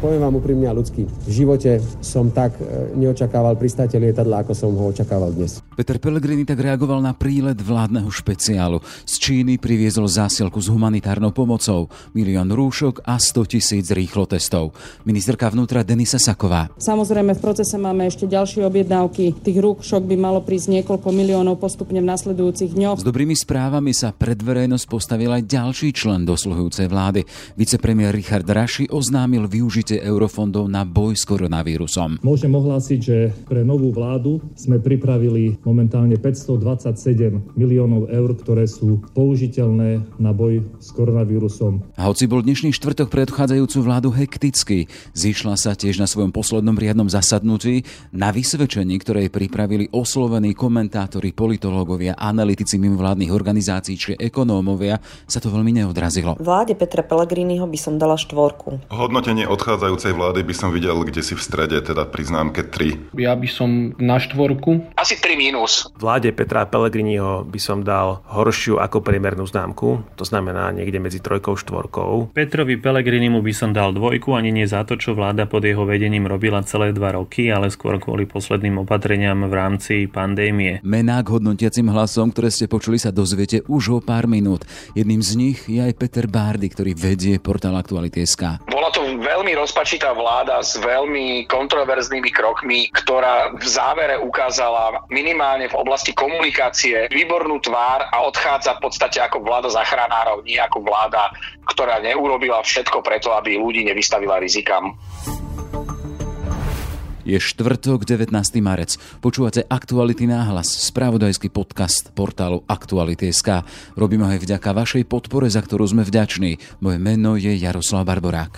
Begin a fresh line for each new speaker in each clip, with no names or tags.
Poviem vám úprimne a ľudský. V živote som tak e, neočakával pristáte lietadla, ako som ho očakával dnes.
Peter Pellegrini tak reagoval na prílet vládneho špeciálu. Z Číny priviezol zásielku s humanitárnou pomocou, milión rúšok a 100 tisíc rýchlo testov. Ministerka vnútra Denisa Saková.
Samozrejme v procese máme ešte ďalšie objednávky. Tých rúšok by malo prísť niekoľko miliónov postupne v nasledujúcich dňoch.
S dobrými správami sa pred verejnosť postavil aj ďalší člen dosluhujúcej vlády. Vicepremiér Richard Raši oznámil využitie využitie eurofondov na boj s koronavírusom.
Môžem ohlásiť, že pre novú vládu sme pripravili momentálne 527 miliónov eur, ktoré sú použiteľné na boj s koronavírusom.
A hoci bol dnešný štvrtok predchádzajúcu vládu hektický, zišla sa tiež na svojom poslednom riadnom zasadnutí na vysvedčení, ktoré pripravili oslovení komentátori, politológovia, analytici mimovládnych organizácií či ekonómovia, sa to veľmi neodrazilo.
Vláde Petra Pellegriniho by som dala štvorku.
Hodnotenie odchádza predchádzajúcej vlády by som videl kde si v strede, teda pri známke 3.
Ja by som na štvorku.
Asi 3 mínus.
Vláde Petra Pellegriniho by som dal horšiu ako priemernú známku, to znamená niekde medzi trojkou a štvorkou.
Petrovi Pellegrinimu by som dal dvojku, ani nie za to, čo vláda pod jeho vedením robila celé dva roky, ale skôr kvôli posledným opatreniam v rámci pandémie.
Mená k hodnotiacim hlasom, ktoré ste počuli, sa dozviete už o pár minút. Jedným z nich je aj Peter Bárdy, ktorý vedie portál Aktuality.sk.
Veľmi roz rozpačitá vláda s veľmi kontroverznými krokmi, ktorá v závere ukázala minimálne v oblasti komunikácie výbornú tvár a odchádza v podstate ako vláda zachránárov, nie ako vláda, ktorá neurobila všetko preto, aby ľudí nevystavila rizikám.
Je štvrtok, 19. marec. Počúvate Aktuality náhlas, spravodajský podcast portálu Aktuality.sk. Robíme ho aj vďaka vašej podpore, za ktorú sme vďační. Moje meno je Jaroslav Barborák.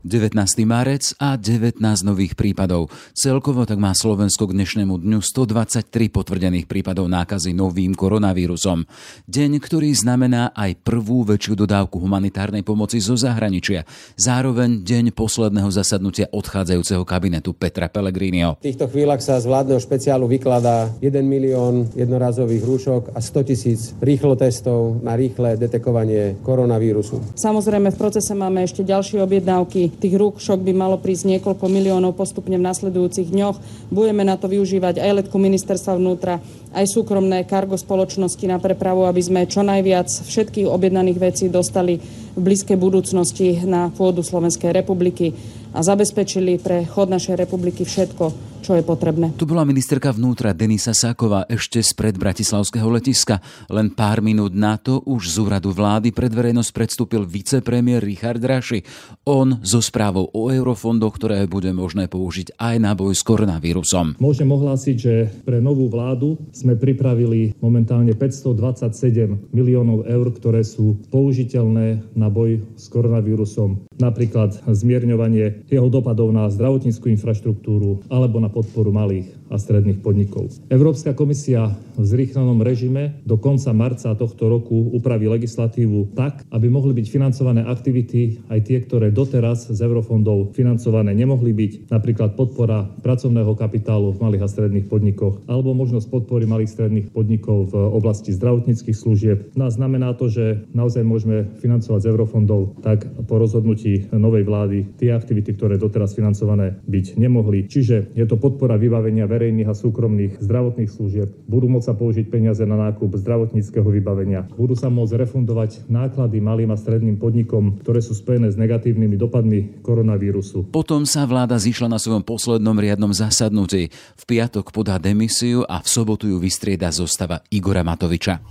19. marec a 19 nových prípadov. Celkovo tak má Slovensko k dnešnému dňu 123 potvrdených prípadov nákazy novým koronavírusom. Deň, ktorý znamená aj prvú väčšiu dodávku humanitárnej pomoci zo zahraničia. Zároveň deň posledného zasadnutia odchádzajúceho kabinetu Petra Pellegrinio.
V týchto chvíľach sa z vládneho špeciálu vykladá 1 milión jednorazových rúšok a 100 tisíc rýchlo testov na rýchle detekovanie koronavírusu.
Samozrejme v procese máme ešte ďalšie objednávky Tých rúšok by malo prísť niekoľko miliónov postupne v nasledujúcich dňoch. Budeme na to využívať aj letku ministerstva vnútra, aj súkromné kargo spoločnosti na prepravu, aby sme čo najviac všetkých objednaných vecí dostali v blízkej budúcnosti na pôdu Slovenskej republiky a zabezpečili pre chod našej republiky všetko, čo je potrebné.
Tu bola ministerka vnútra Denisa Sáková ešte spred Bratislavského letiska. Len pár minút na to už z úradu vlády pred verejnosť predstúpil vicepremiér Richard Raši. On so správou o eurofondoch, ktoré bude možné použiť aj na boj s koronavírusom.
Môžem ohlásiť, že pre novú vládu sme pripravili momentálne 527 miliónov eur, ktoré sú použiteľné na boj s koronavírusom. Napríklad zmierňovanie jeho dopadov na zdravotníckú infraštruktúru alebo na podporu malých a stredných podnikov. Európska komisia v zrýchlenom režime do konca marca tohto roku upraví legislatívu tak, aby mohli byť financované aktivity aj tie, ktoré doteraz z eurofondov financované nemohli byť, napríklad podpora pracovného kapitálu v malých a stredných podnikoch alebo možnosť podpory malých stredných podnikov v oblasti zdravotníckých služieb. No a znamená to, že naozaj môžeme financovať z eurofondov tak po rozhodnutí novej vlády tie aktivity, ktoré doteraz financované byť nemohli. Čiže je to podpora vybavenia verejných a súkromných zdravotných služieb. Budú môcť sa použiť peniaze na nákup zdravotníckého vybavenia. Budú sa môcť refundovať náklady malým a stredným podnikom, ktoré sú spojené s negatívnymi dopadmi koronavírusu.
Potom sa vláda zišla na svojom poslednom riadnom zasadnutí. V piatok podá demisiu a v sobotu ju vystrieda zostava Igora Matoviča.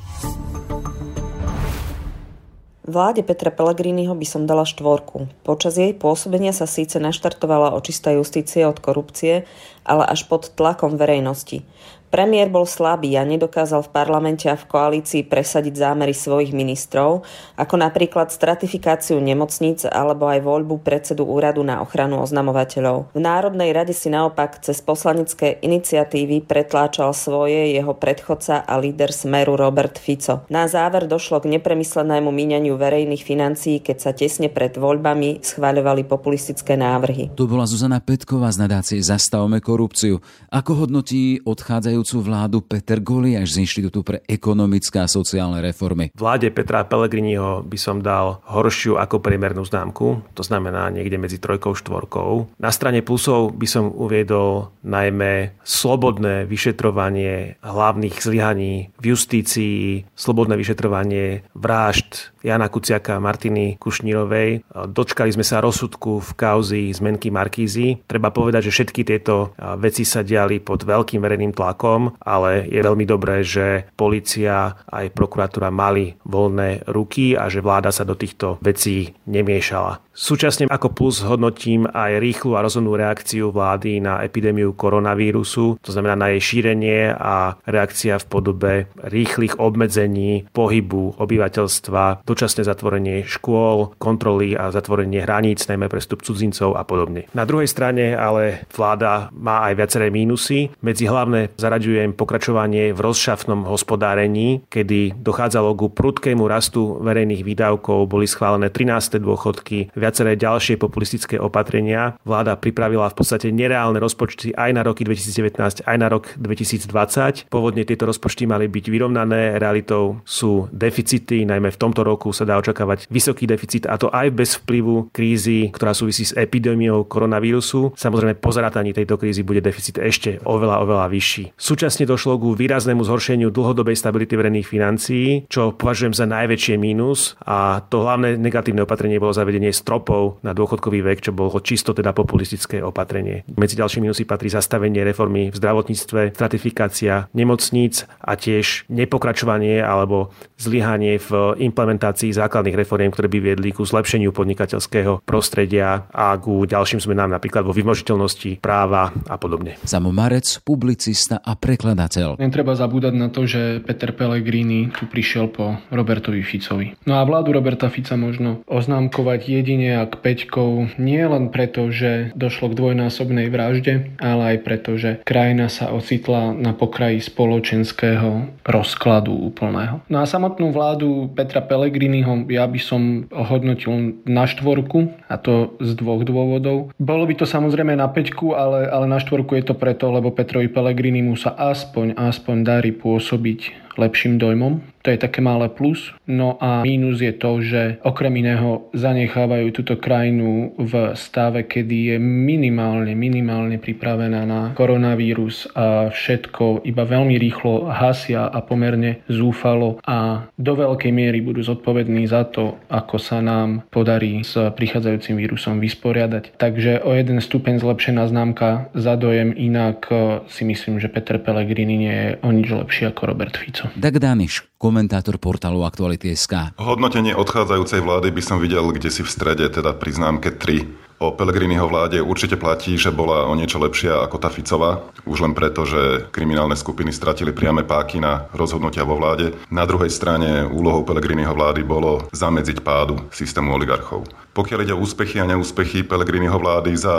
Vláde Petra Pellegriniho by som dala štvorku. Počas jej pôsobenia sa síce naštartovala očistá justície od korupcie, ale až pod tlakom verejnosti. Premiér bol slabý a nedokázal v parlamente a v koalícii presadiť zámery svojich ministrov, ako napríklad stratifikáciu nemocníc alebo aj voľbu predsedu úradu na ochranu oznamovateľov. V Národnej rade si naopak cez poslanecké iniciatívy pretláčal svoje jeho predchodca a líder Smeru Robert Fico. Na záver došlo k nepremyslenému míňaniu verejných financií, keď sa tesne pred voľbami schváľovali populistické návrhy.
Tu bola Zuzana Petková z nadácie Zastavme korupciu. Ako hodnotí odchádzajú zakladajúcu vládu Peter Goliáš z Inštitútu pre ekonomické a sociálne reformy.
Vláde Petra Pellegriniho by som dal horšiu ako priemernú známku, to znamená niekde medzi trojkou štvorkou. Na strane plusov by som uviedol najmä slobodné vyšetrovanie hlavných zlyhaní v justícii, slobodné vyšetrovanie vražd Jana Kuciaka a Martiny Kušnírovej. Dočkali sme sa rozsudku v kauzi zmenky Markízy. Treba povedať, že všetky tieto veci sa diali pod veľkým verejným tlakom, ale je veľmi dobré, že policia aj prokuratúra mali voľné ruky a že vláda sa do týchto vecí nemiešala. Súčasne ako plus hodnotím aj rýchlu a rozhodnú reakciu vlády na epidémiu koronavírusu, to znamená na jej šírenie a reakcia v podobe rýchlych obmedzení pohybu obyvateľstva, dočasné zatvorenie škôl, kontroly a zatvorenie hraníc, najmä pre vstup cudzincov a podobne. Na druhej strane ale vláda má aj viaceré mínusy. Medzi hlavné zaraďujem pokračovanie v rozšafnom hospodárení, kedy dochádzalo ku prudkému rastu verejných výdavkov, boli schválené 13. dôchodky, viaceré ďalšie populistické opatrenia. Vláda pripravila v podstate nereálne rozpočty aj na roky 2019, aj na rok 2020. Pôvodne tieto rozpočty mali byť vyrovnané, realitou sú deficity, najmä v tomto roku sa dá očakávať vysoký deficit a to aj bez vplyvu krízy, ktorá súvisí s epidémiou koronavírusu. Samozrejme po zarataní tejto krízy bude deficit ešte oveľa, oveľa vyšší. Súčasne došlo ku výraznému zhoršeniu dlhodobej stability verejných financií, čo považujem za najväčšie mínus a to hlavné negatívne opatrenie bolo zavedenie strop stropov na dôchodkový vek, čo bolo čisto teda populistické opatrenie. Medzi ďalšími minusy patrí zastavenie reformy v zdravotníctve, stratifikácia nemocníc a tiež nepokračovanie alebo zlyhanie v implementácii základných reforiem, ktoré by viedli ku zlepšeniu podnikateľského prostredia a ku ďalším zmenám napríklad vo vymožiteľnosti práva a podobne.
Samo Marec, publicista a prekladateľ.
Netreba zabúdať na to, že Peter Pellegrini tu prišiel po Robertovi Ficovi. No a vládu Roberta Fica možno oznámkovať jedine nejak peťkou nie len preto, že došlo k dvojnásobnej vražde, ale aj preto, že krajina sa ocitla na pokraji spoločenského rozkladu úplného. No a samotnú vládu Petra Pellegriniho ja by som hodnotil na štvorku a to z dvoch dôvodov. Bolo by to samozrejme na peťku, ale, ale na štvorku je to preto, lebo Petrovi Pellegrinimu sa aspoň, aspoň darí pôsobiť lepším dojmom to je také malé plus. No a mínus je to, že okrem iného zanechávajú túto krajinu v stave, kedy je minimálne, minimálne pripravená na koronavírus a všetko iba veľmi rýchlo hasia a pomerne zúfalo a do veľkej miery budú zodpovední za to, ako sa nám podarí s prichádzajúcim vírusom vysporiadať. Takže o jeden stupeň zlepšená známka za dojem, inak eh, si myslím, že Peter Pellegrini nie je o nič lepší ako Robert Fico.
Tak Daniš, komentátor portálu Aktuality.sk.
Hodnotenie odchádzajúcej vlády by som videl kde si v strede, teda pri známke 3. O Pelegriniho vláde určite platí, že bola o niečo lepšia ako tá Ficová, už len preto, že kriminálne skupiny stratili priame páky na rozhodnutia vo vláde. Na druhej strane úlohou Pelegriniho vlády bolo zamedziť pádu systému oligarchov. Pokiaľ ide o úspechy a neúspechy Pelegriniho vlády, za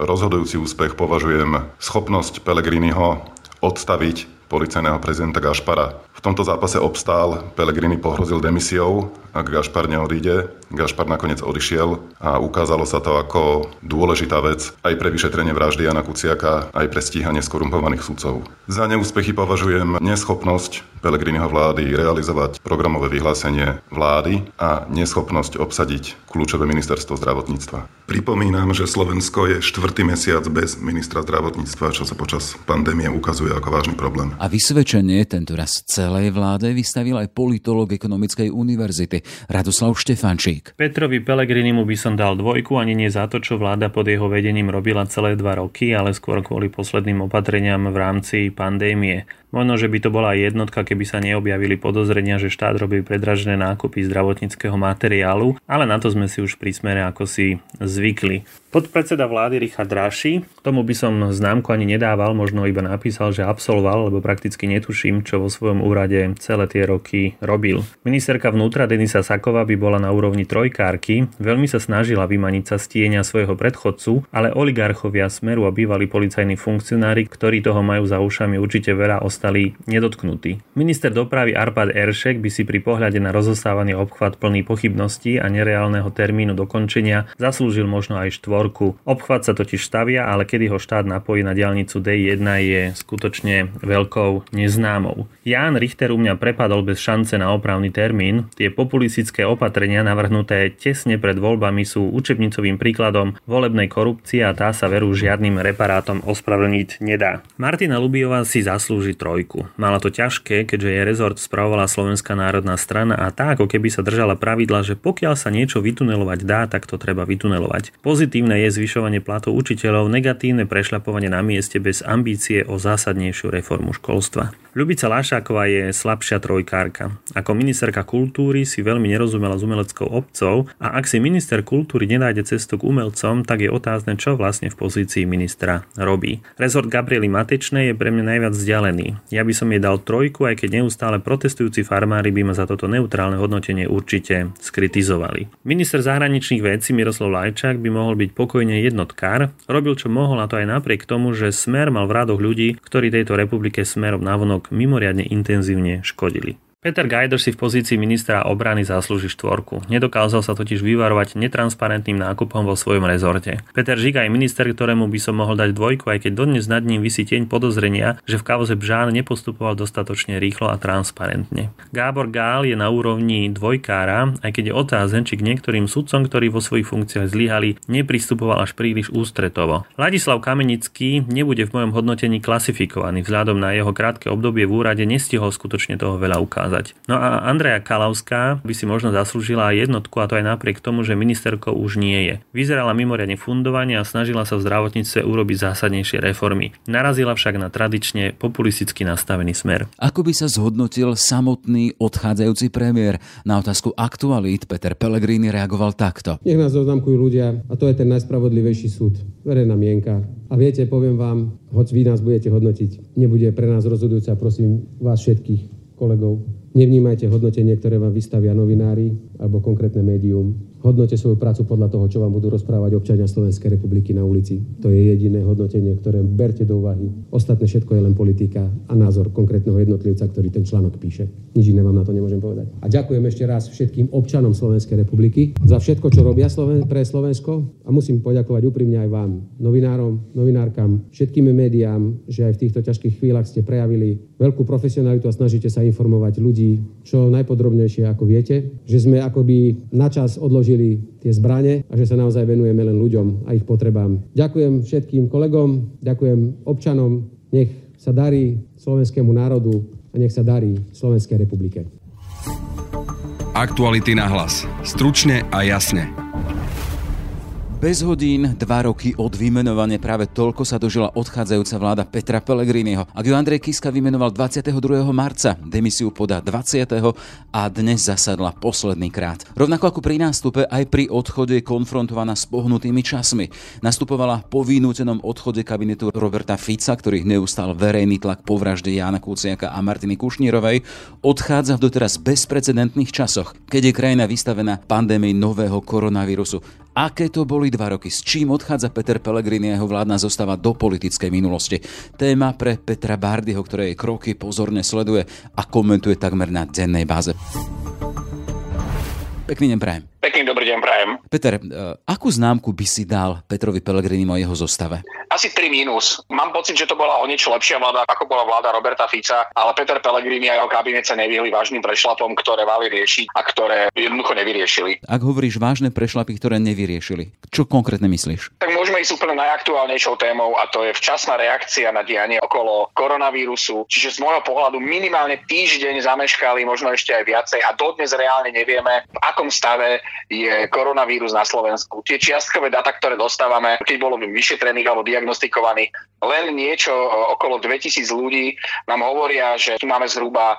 rozhodujúci úspech považujem schopnosť Pelegriniho odstaviť policajného prezidenta Gašpara. V tomto zápase obstál, Pellegrini pohrozil demisiou, ak Gašpar neodíde. Gašpar nakoniec odišiel a ukázalo sa to ako dôležitá vec aj pre vyšetrenie vraždy Jana Kuciaka, aj pre stíhanie skorumpovaných sudcov. Za neúspechy považujem neschopnosť Pellegriniho vlády realizovať programové vyhlásenie vlády a neschopnosť obsadiť kľúčové ministerstvo zdravotníctva. Pripomínam, že Slovensko je štvrtý mesiac bez ministra zdravotníctva, čo sa počas pandémie ukazuje ako vážny problém.
A vysvedčenie tento raz celej vláde vystavil aj politolog Ekonomickej univerzity Radoslav Štefančík.
Petrovi Pelegrinimu by som dal dvojku ani nie za to, čo vláda pod jeho vedením robila celé dva roky, ale skôr kvôli posledným opatreniam v rámci pandémie. Možno, že by to bola jednotka, keby sa neobjavili podozrenia, že štát robí predražené nákupy zdravotníckého materiálu, ale na to sme si už pri smere ako si zvykli. Podpredseda vlády Richard Raši, tomu by som známku ani nedával, možno iba napísal, že absolvoval, lebo prakticky netuším, čo vo svojom úrade celé tie roky robil. Ministerka vnútra Denisa Saková by bola na úrovni trojkárky, veľmi sa snažila vymaniť sa z tieňa svojho predchodcu, ale oligarchovia Smeru a bývalí policajní funkcionári, ktorí toho majú za ušami určite veľa, ostali nedotknutí. Minister dopravy Arpad Eršek by si pri pohľade na rozostávaný obchvat plný pochybností a nereálneho termínu dokončenia zaslúžil možno aj štvorku. Obchvat sa totiž stavia, ale kedy ho štát napojí na diálnicu D1 je skutočne veľkou neznámou. Ján Richter u mňa prepadol bez šance na opravný termín. Tie populistické opatrenia navrhnuté tesne pred voľbami sú učebnicovým príkladom volebnej korupcie a tá sa veru žiadnym reparátom ospravedlniť nedá. Martina Lubiová si zaslúži trojku. Mala to ťažké, keďže jej rezort spravovala Slovenská národná strana a tá ako keby sa držala pravidla, že pokiaľ sa niečo vytunelovať dá, tak to treba vytunelovať. Pozitívne je zvyšovanie platov učiteľov, negatívne prešľapovanie na mieste bez ambície o zásadnejšiu reformu školstva. Ľubica Lášáková je slabšia trojkárka. Ako ministerka kultúry si veľmi nerozumela s umeleckou obcov a ak si minister kultúry nenájde cestu k umelcom, tak je otázne, čo vlastne v pozícii ministra robí. Rezort Gabriely Matečnej je pre mňa najviac vzdialený. Ja by som jej dal trojku, aj keď neustále protestujúci farmári by ma za toto neutrálne hodnotenie určite skritizovali. Minister zahraničných vecí Miroslav Lajčák by mohol byť pokojne jednotkár, robil čo mohol a to aj napriek tomu, že smer mal v rádoch ľudí, ktorí tejto republike smerom navonok mimoriadne intenzívne škodili. Peter Gajder si v pozícii ministra obrany zaslúži štvorku. Nedokázal sa totiž vyvarovať netransparentným nákupom vo svojom rezorte. Peter Žiga je minister, ktorému by som mohol dať dvojku, aj keď dodnes nad ním vysí tieň podozrenia, že v kauze Bžán nepostupoval dostatočne rýchlo a transparentne. Gábor Gál je na úrovni dvojkára, aj keď je otázne, či k niektorým sudcom, ktorí vo svojich funkciách zlyhali, nepristupoval až príliš ústretovo. Ladislav Kamenický nebude v mojom hodnotení klasifikovaný vzhľadom na jeho krátke obdobie v úrade nestihol skutočne toho veľa ukázať ukázať. No a Andrea Kalavská by si možno zaslúžila jednotku a to aj napriek tomu, že ministerkou už nie je. Vyzerala mimoriadne fundovanie a snažila sa v zdravotníctve urobiť zásadnejšie reformy. Narazila však na tradične populisticky nastavený smer.
Ako by sa zhodnotil samotný odchádzajúci premiér? Na otázku aktualít Peter Pellegrini reagoval takto.
Nech nás zoznamkujú ľudia a to je ten najspravodlivejší súd. Verejná mienka. A viete, poviem vám, hoď vy nás budete hodnotiť, nebude pre nás rozhodujúca, prosím vás všetkých kolegov, Nevnímajte hodnotenie, ktoré vám vystavia novinári alebo konkrétne médium Hodnote svoju prácu podľa toho, čo vám budú rozprávať občania Slovenskej republiky na ulici. To je jediné hodnotenie, ktoré berte do úvahy. Ostatné všetko je len politika a názor konkrétneho jednotlivca, ktorý ten článok píše. Nič iné vám na to nemôžem povedať. A ďakujem ešte raz všetkým občanom Slovenskej republiky za všetko, čo robia pre Slovensko a musím poďakovať úprimne aj vám, novinárom, novinárkam, všetkým médiám, že aj v týchto ťažkých chvíľach ste prejavili veľkú profesionalitu a snažíte sa informovať ľudí čo najpodrobnejšie, ako viete, že sme akoby načas odložili tie zbrane a že sa naozaj venujeme len ľuďom a ich potrebám. Ďakujem všetkým kolegom, ďakujem občanom, nech sa darí slovenskému národu a nech sa darí Slovenskej republike.
Aktuality na hlas. Stručne a jasne.
Bez hodín, dva roky od vymenovania práve toľko sa dožila odchádzajúca vláda Petra Pellegriniho. Ak ju Andrej Kiska vymenoval 22. marca, demisiu podá 20. a dnes zasadla posledný krát. Rovnako ako pri nástupe, aj pri odchode je konfrontovaná s pohnutými časmi. Nastupovala po vynútenom odchode kabinetu Roberta Fica, ktorý neustal verejný tlak po vražde Jána Kuciaka a Martiny Kušnírovej, odchádza v doteraz bezprecedentných časoch, keď je krajina vystavená pandémii nového koronavírusu. Aké to boli dva roky? S čím odchádza Peter Pellegrini a jeho vládna zostáva do politickej minulosti? Téma pre Petra Bardyho, ktoré jej kroky pozorne sleduje a komentuje takmer na dennej báze. Pekný deň prajem.
Pekný dobrý
Peter, e, akú známku by si dal Petrovi Pellegrini o jeho zostave?
Asi 3 mínus. Mám pocit, že to bola o niečo lepšia vláda, ako bola vláda Roberta Fica, ale Peter Pellegrini a jeho kabinet sa nevyhli vážnym prešlapom, ktoré mali riešiť a ktoré jednoducho nevyriešili.
Ak hovoríš vážne prešlapy, ktoré nevyriešili, čo konkrétne myslíš?
Tak môžeme ísť úplne najaktuálnejšou témou a to je včasná reakcia na dianie okolo koronavírusu. Čiže z môjho pohľadu minimálne týždeň zameškali, možno ešte aj viacej a dodnes reálne nevieme, v akom stave je koronavírus na Slovensku. Tie čiastkové data, ktoré dostávame, keď bolo vyšetrených alebo diagnostikovaných len niečo okolo 2000 ľudí, nám hovoria, že tu máme zhruba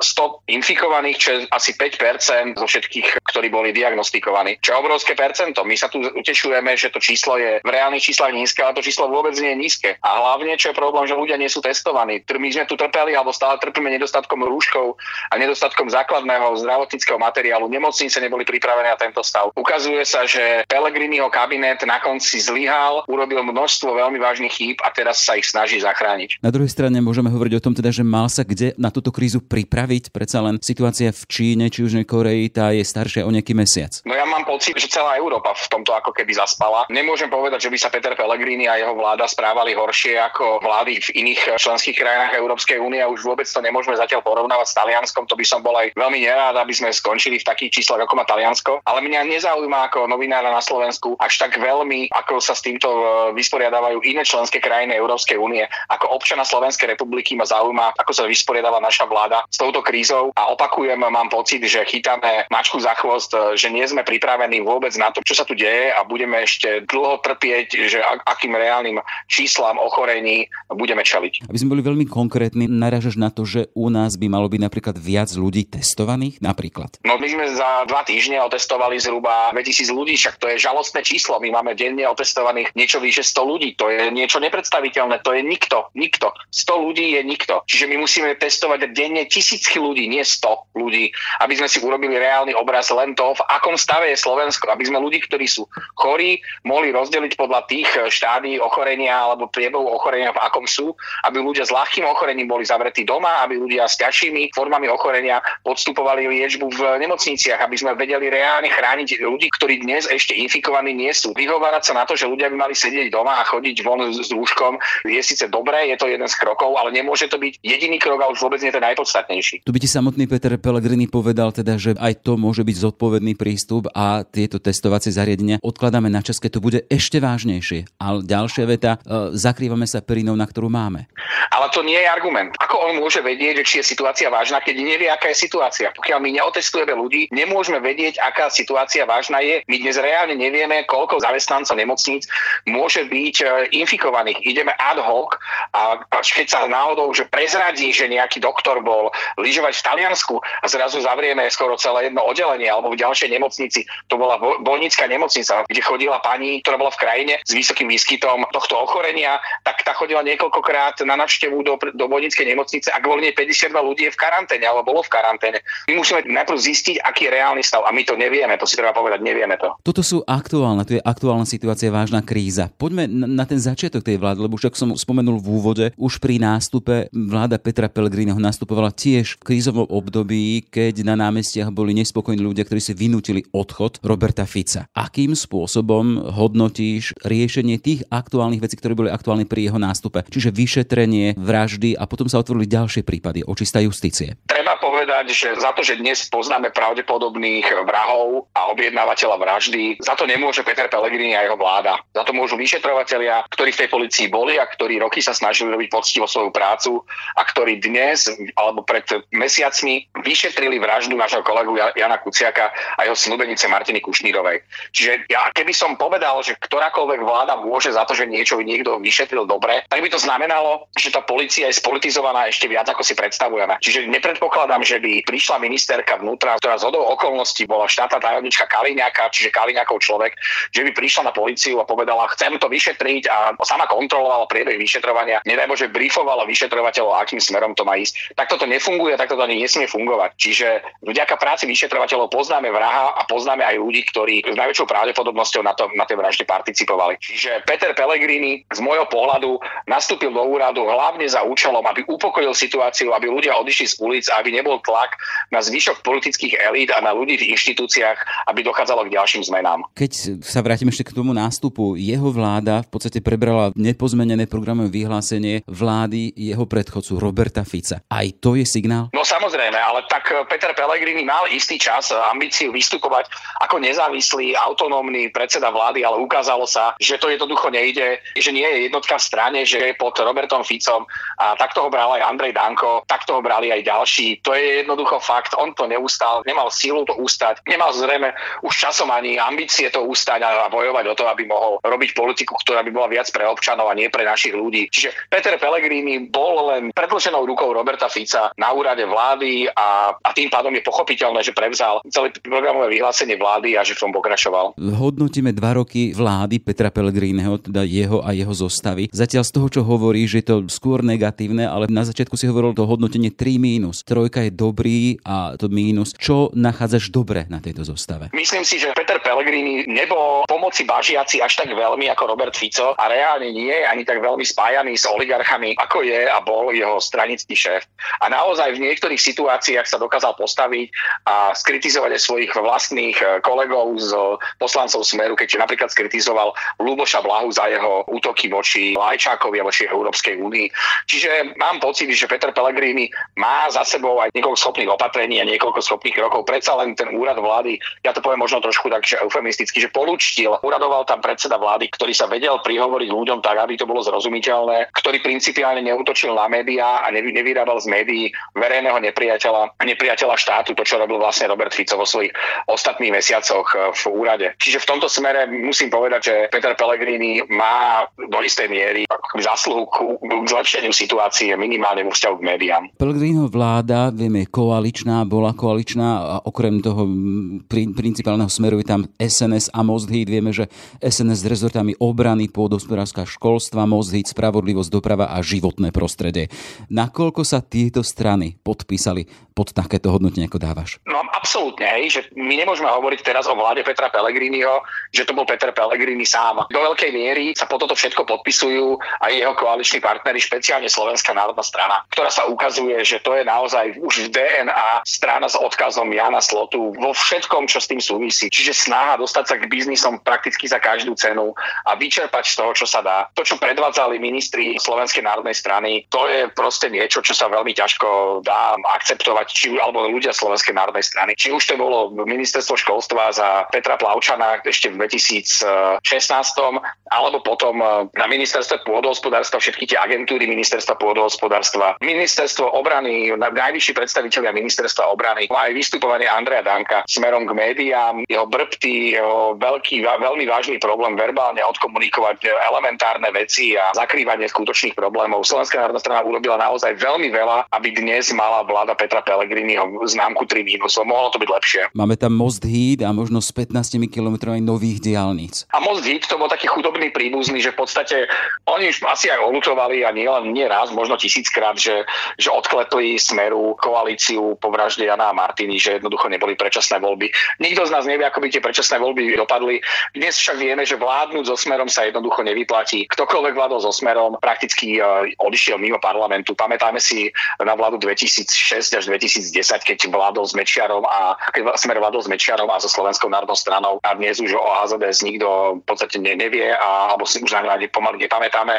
100 infikovaných, čo je asi 5% zo všetkých, ktorí boli diagnostikovaní. Čo je obrovské percento. My sa tu utešujeme, že to číslo je v reálnych číslach nízke, ale to číslo vôbec nie je nízke. A hlavne, čo je problém, že ľudia nie sú testovaní. My sme tu trpeli, alebo stále trpíme nedostatkom rúškov a nedostatkom základného zdravotníckého materiálu. Nemocnice neboli pripravené na tento stav. Ukazuje ukazuje sa, že Pellegriniho kabinet na konci zlyhal, urobil množstvo veľmi vážnych chýb a teraz sa ich snaží zachrániť.
Na druhej strane môžeme hovoriť o tom teda, že mal sa kde na túto krízu pripraviť. Predsa len situácia v Číne či Južnej Koreji tá je staršia o nejaký mesiac.
No ja mám pocit, že celá Európa v tomto ako keby zaspala. Nemôžem povedať, že by sa Peter Pellegrini a jeho vláda správali horšie ako vlády v iných členských krajinách Európskej únie a už vôbec to nemôžeme zatiaľ porovnávať s Talianskom. To by som bol aj veľmi nerád, aby sme skončili v takých číslach ako má Taliansko. Ale mňa nezaujíma ako novinára na Slovensku až tak veľmi, ako sa s týmto e, vysporiadávajú iné členské krajiny Európskej únie. Ako občana Slovenskej republiky ma zaujíma, ako sa vysporiadáva naša vláda s touto krízou a opakujem, mám pocit, že chytáme mačku za chvost, e, že nie sme pripravení vôbec na to, čo sa tu deje a budeme ešte dlho trpieť, že akým reálnym číslam ochorení budeme čeliť.
Aby sme boli veľmi konkrétni, naražaš na to, že u nás by malo byť napríklad viac ľudí testovaných napríklad?
No my sme za dva týždne otestovali zhruba 2000 ľudí, však to je žalostné číslo. My máme denne otestovaných niečo vyše 100 ľudí. To je niečo nepredstaviteľné. To je nikto. Nikto. 100 ľudí je nikto. Čiže my musíme testovať denne tisícky ľudí, nie 100 ľudí, aby sme si urobili reálny obraz len to, v akom stave je Slovensko. Aby sme ľudí, ktorí sú chorí, mohli rozdeliť podľa tých štádií ochorenia alebo priebehu ochorenia, v akom sú, aby ľudia s ľahkým ochorením boli zavretí doma, aby ľudia s ťažšími formami ochorenia podstupovali liečbu v nemocniciach, aby sme vedeli reálne chrániť ľudí, ktorí dnes ešte infikovaní nie sú. Vyhovárať sa na to, že ľudia by mali sedieť doma a chodiť von s rúškom, je síce dobré, je to jeden z krokov, ale nemôže to byť jediný krok a už vôbec nie ten najpodstatnejší.
Tu by ti samotný Peter Pellegrini povedal teda, že aj to môže byť zodpovedný prístup a tieto testovacie zariadenia odkladáme na čas, keď to bude ešte vážnejšie. Ale ďalšia veta, e, zakrývame sa perinou, na ktorú máme.
Ale to nie je argument. Ako on môže vedieť, že či je situácia vážna, keď nevie, aká je situácia? Pokiaľ my neotestujeme ľudí, nemôžeme vedieť, aká situácia vážna je. My dnes reálne nevieme, koľko zamestnancov nemocníc môže byť e, infikovaných. Ideme ad hoc a keď sa náhodou že prezradí, že nejaký doktor bol lyžovať v Taliansku a zrazu zavrieme skoro celé jedno oddelenie alebo v ďalšej nemocnici, to bola bolnická nemocnica, kde chodila pani, ktorá bola v krajine s vysokým výskytom tohto ochorenia, tak tá chodila niekoľkokrát na návštevu do, do bolnickej nemocnice a kvôli nej 52 ľudí je v karanténe alebo bolo v karanténe. My musíme najprv zistiť, aký je reálny stav a my to nevieme, to si treba povedať, nevieme to.
Toto sú aktuálne, tu je aktuálna situácia, vážna kríza. Poďme na ten začiatok tej vlády, lebo už ako som spomenul v úvode, už pri nástupe vláda Petra Pellegriniho nastupovala tiež v krízovom období, keď na námestiach boli nespokojní ľudia, ktorí si vynútili odchod Roberta Fica. Akým spôsobom hodnotíš riešenie tých aktuálnych vecí, ktoré boli aktuálne pri jeho nástupe? Čiže vyšetrenie, vraždy a potom sa otvorili ďalšie prípady očista justície.
Treba povedať, že za to, že dnes poznáme pravdepodobných vrahov a objednávateľa vraždy, za to nemôže Peter Pellegrini a jeho vláda. Za to môžu vyšetrovatelia, ktorí v tej policii boli a ktorí roky sa snažili robiť poctivo svoju prácu a ktorí dnes alebo pred mesiacmi vyšetrili vraždu nášho kolegu Jana Kuciaka a jeho snubenice Martiny Kušnírovej. Čiže ja keby som povedal, že ktorákoľvek vláda môže za to, že niečo niekto vyšetril dobre, tak by to znamenalo, že tá policia je spolitizovaná ešte viac, ako si predstavujeme. Čiže nepredpokladám, že by prišla ministerka vnútra, ktorá z hodou okolností bola štátna tajomnička Kaliňáka, čiže Kaliňákov človek, že by prišla na policiu a povedala, chcem to vyšetriť a sama kontrolovala priebeh vyšetrovania, nedaj Bože, briefovala vyšetrovateľov, akým smerom to má ísť. Tak toto nefunguje, tak toto ani nesmie fungovať. Čiže vďaka práci vyšetrovateľov poznáme vraha a poznáme aj ľudí, ktorí s najväčšou pravdepodobnosťou na, to, na tej vražde participovali. Čiže Peter Pellegrini z môjho pohľadu nastúpil do úradu hlavne za účelom, aby upokojil situáciu, aby ľudia odišli z ulic, aby nebol tlak na zvyšok politických elít a na ľudí v inštitúciách, aby dochádzalo k ďalším zmenám.
Keď sa vrátim ešte k tomu nástupu, jeho vláda v podstate prebrala nepozmenené programové vyhlásenie vlády jeho predchodcu Roberta Fica. Aj to je signál?
No samozrejme, ale tak Peter Pellegrini mal istý čas ambíciu vystupovať ako nezávislý, autonómny predseda vlády, ale ukázalo sa, že to jednoducho nejde, že nie je jednotka v strane, že je pod Robertom Ficom a takto ho bral aj Andrej Danko, takto ho brali aj ďalší. To je jednoducho fakt, on to neustal, nemal sílu to ustať, nemal zrejme už časom ani ambície to ustať a bojovať o to, aby mohol robiť politiku, ktorá by bola viac pre občanov a nie pre našich ľudí. Čiže Peter Pellegrini bol len predlženou rukou Roberta Fica na úrade vlády a, a tým pádom je pochopiteľné, že prevzal celé programové vyhlásenie vlády a že v tom pokračoval.
Hodnotíme dva roky vlády Petra Pellegriniho, teda jeho a jeho zostavy. Zatiaľ z toho, čo hovorí, že je to skôr negatívne, ale na začiatku si hovoril to hodnotenie 3 mínus. Trojka je dobrý a to mínus. Čo nachádzaš dobre na tejto zostave?
Myslím si, že Peter Pellegrini nebol pomoci bažiaci až tak veľmi ako Robert Fico a reálne nie je ani tak veľmi spájaný s oligarchami, ako je a bol jeho stranický šéf. A naozaj v niektorých situáciách sa dokázal postaviť a skritizovať aj svojich vlastných eh, kolegov z poslancov Smeru, keď napríklad skritizoval Luboša Blahu za jeho útoky voči Lajčákovi a voči Európskej únii. Čiže mám pocit, že Peter Pellegrini má za sebou aj niekoľko schopných opatrení a niekoľko schopných krokov. Predsa len ten úrad vlády, ja to poviem možno trošku tak, že eufemisticky, že polúčtil. Uradoval tam predseda vlády, ktorý sa vedel prihovoriť ľuďom tak, aby to bolo zrozumiteľné, ktorý principiálne neutočil na médiá a nevyrábal z médií verejného nepriateľa, nepriateľa štátu, to čo robil vlastne Robert Fico vo svojich ostatných mesiacoch eh, v úrade. Čiže v tomto smere musím povedať, že Peter Pellegrini má do istej miery zásluhu k zlepšeniu situácie minimálne vo vzťahu k médiám.
Pellegrino vláda, vieme, koaličná, bola koaličná a okrem toho principálneho smeru je tam SNS a Most Hit. Vieme, že SNS s rezortami obrany, pôdospodárska školstva, Most Hit, spravodlivosť, doprava a životné prostredie. Nakoľko sa tieto strany podpísali pod takéto hodnotenie, ako dávaš?
No absolútne, hej, že my nemôžeme hovoriť teraz o vláde Petra Pellegriniho, že to bol Peter Pellegrini sám. Do veľkej miery sa po toto všetko podpisujú aj jeho koaliční partnery, špeciálne Slovenská národná strana, ktorá sa ukazuje, že to je naozaj už v DNA strana s odkazom Jana Slotu vo všetkom, čo s tým súvisí. Čiže snaha dostať sa k biznisom prakticky za každú cenu a vyčerpať z toho, čo sa dá. To, čo predvádzali ministri Slovenskej národnej strany, to je proste niečo, čo sa veľmi ťažko dá akceptovať, či alebo ľudia Slovenskej národnej strany. Či už to bolo ministerstvo školstva za Petra Plavčana ešte v 2016, alebo potom na ministerstve pôdohospodárstva všetky tie agentúry ministerstva pôdohospodárstva, ministerstvo obrany, najvyšší predstavitelia ministerstva obrany, aj vystupovanie Andreja Danka smerom k médiám, jeho brbty, jeho veľký, veľmi vážny problém verbálne odkomunikovať elementárne veci a zakrývanie skutočných problémov. Slovenská národná strana urobila naozaj veľmi veľa, aby dnes mala vláda Petra Pellegriniho známku 3 mínusov. Mohlo to byť lepšie.
Máme tam most Híd a možno s 15 km nových diálnic.
A most Híd to bol taký chudobný príbuzný, že v podstate oni už asi aj olutovali a nie len nie raz, možno tisíckrát, že, že odklepli smeru koalíciu po vražde Jana a Martiny, že jednoducho neboli predčasné voľby. Nikto z nás nevie, ako by tie predčasné voľby dopadli. Dnes však vieme, že vládnuť so smerom sa jednoducho nevyplatí. Ktokoľvek vládol so smerom, prakticky uh, odišiel mimo parlamentu. Pamätáme si na vládu 2006 až 2010, keď vládol s Mečiarom a keď smer vládol s Mečiarom a so Slovenskou národnou stranou a dnes už o HZDS nikto v podstate nevie a, alebo si už ani pomaly nepamätáme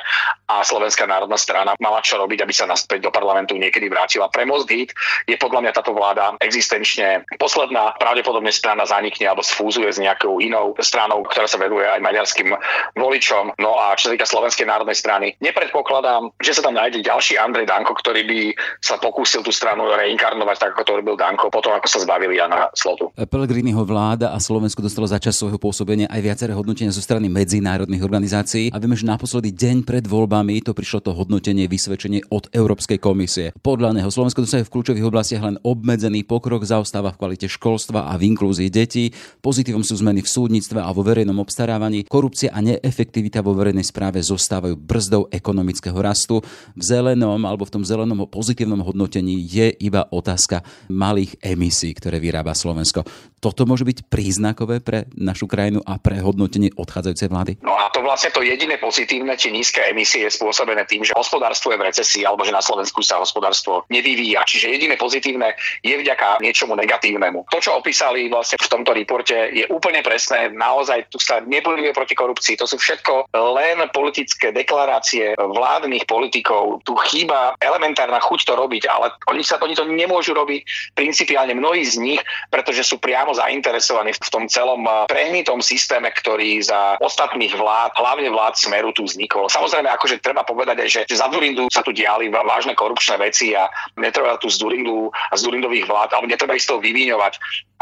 a Slovenská národná strana mala čo robiť, aby sa naspäť do parlamentu niekedy vrátila. Pre Most Hit je podľa mňa táto vláda existenčne posledná. Pravdepodobne strana zanikne alebo sfúzuje s nejakou inou stranou, ktorá sa venuje aj maďarským voličom. No a čo sa týka Slovenskej národnej strany, nepredpokladám, že sa tam nájde ďalší Andrej Danko, ktorý by sa pokúsil tú stranu reinkarnovať tak, ako to robil Danko, potom ako sa zbavili Jana Slotu.
Pellegriniho vláda a Slovensko dostalo za čas svojho pôsobenia aj viaceré hodnotenia zo strany medzinárodných organizácií a vieme, že naposledy deň pred voľbami to prišlo to hodnotenie vysvedčenie od Európskej komisie. Podľa neho Slovensko dosahuje v kľúčových oblastiach len obmedzený pokrok, zaostáva v kvalite školstva a v inklúzii detí. Pozitívom sú zmeny v súdnictve a vo verejnom obstarávaní. Korupcia a neefektivita vo verejnej správe zostávajú brzdou ekonomického rastu. V zelenom alebo v tom zelenom pozitívnom hodnotení je iba otázka malých emisí, ktoré vyrába Slovensko. Toto môže byť príznakové pre našu krajinu a pre hodnotenie odchádzajúcej vlády?
No a to vlastne to jediné pozitívne, tie nízke emisie je spôsobené tým, že hospodárstvo je v recesii alebo že na Slovensku sa hospodárstvo nevyvíja. Čiže jediné pozitívne je vďaka niečomu negatívnemu. To, čo opísali vlastne v tomto reporte, je úplne presné. Naozaj tu sa nebojuje proti korupcii. To sú všetko len politické deklarácie vládnych politikov. Tu chýba elementárna chuť to robiť, ale oni, sa, oni to nemôžu robiť principiálne mnohí z nich, pretože sú priamo zainteresovaní v tom celom eh, prehnitom systéme, ktorý za ostatných vlád, hlavne vlád Smeru tu vznikol. Samozrejme, akože treba povedať aj, že, že za Durindu sa tu diali vážne korupčné veci a netreba tu z Durindu a z Durindových vlád, alebo netreba ich z toho vyvíňovať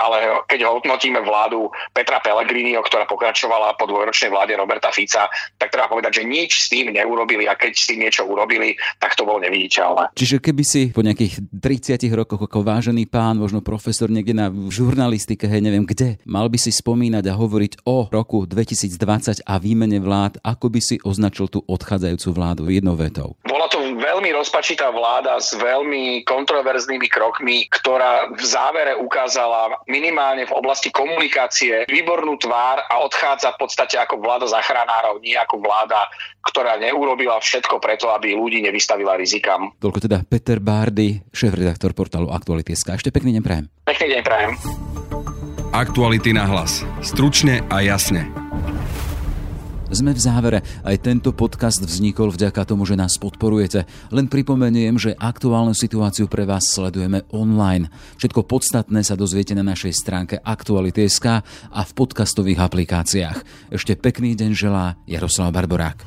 ale keď hodnotíme vládu Petra Pellegriniho, ktorá pokračovala po dvojročnej vláde Roberta Fica, tak treba povedať, že nič s tým neurobili a keď s tým niečo urobili, tak to bolo neviditeľné.
Čiže keby si po nejakých 30 rokoch ako vážený pán, možno profesor niekde na žurnalistike, hej, neviem kde, mal by si spomínať a hovoriť o roku 2020 a výmene vlád, ako by si označil tú odchádzajúcu vládu jednou vetou?
Bola to veľmi rozpačitá vláda s veľmi kontroverznými krokmi, ktorá v závere ukázala minimálne v oblasti komunikácie výbornú tvár a odchádza v podstate ako vláda zachránárov, nie ako vláda, ktorá neurobila všetko preto, aby ľudí nevystavila rizikám.
Toľko teda Peter Bárdy, šéf-redaktor portálu Aktuality.sk. Ešte pekný deň prajem.
Pekný deň prajem.
Aktuality na hlas. Stručne a jasne.
Sme v závere. Aj tento podcast vznikol vďaka tomu, že nás podporujete. Len pripomeniem, že aktuálnu situáciu pre vás sledujeme online. Všetko podstatné sa dozviete na našej stránke Aktuality.sk a v podcastových aplikáciách. Ešte pekný deň želá Jaroslav Barborák.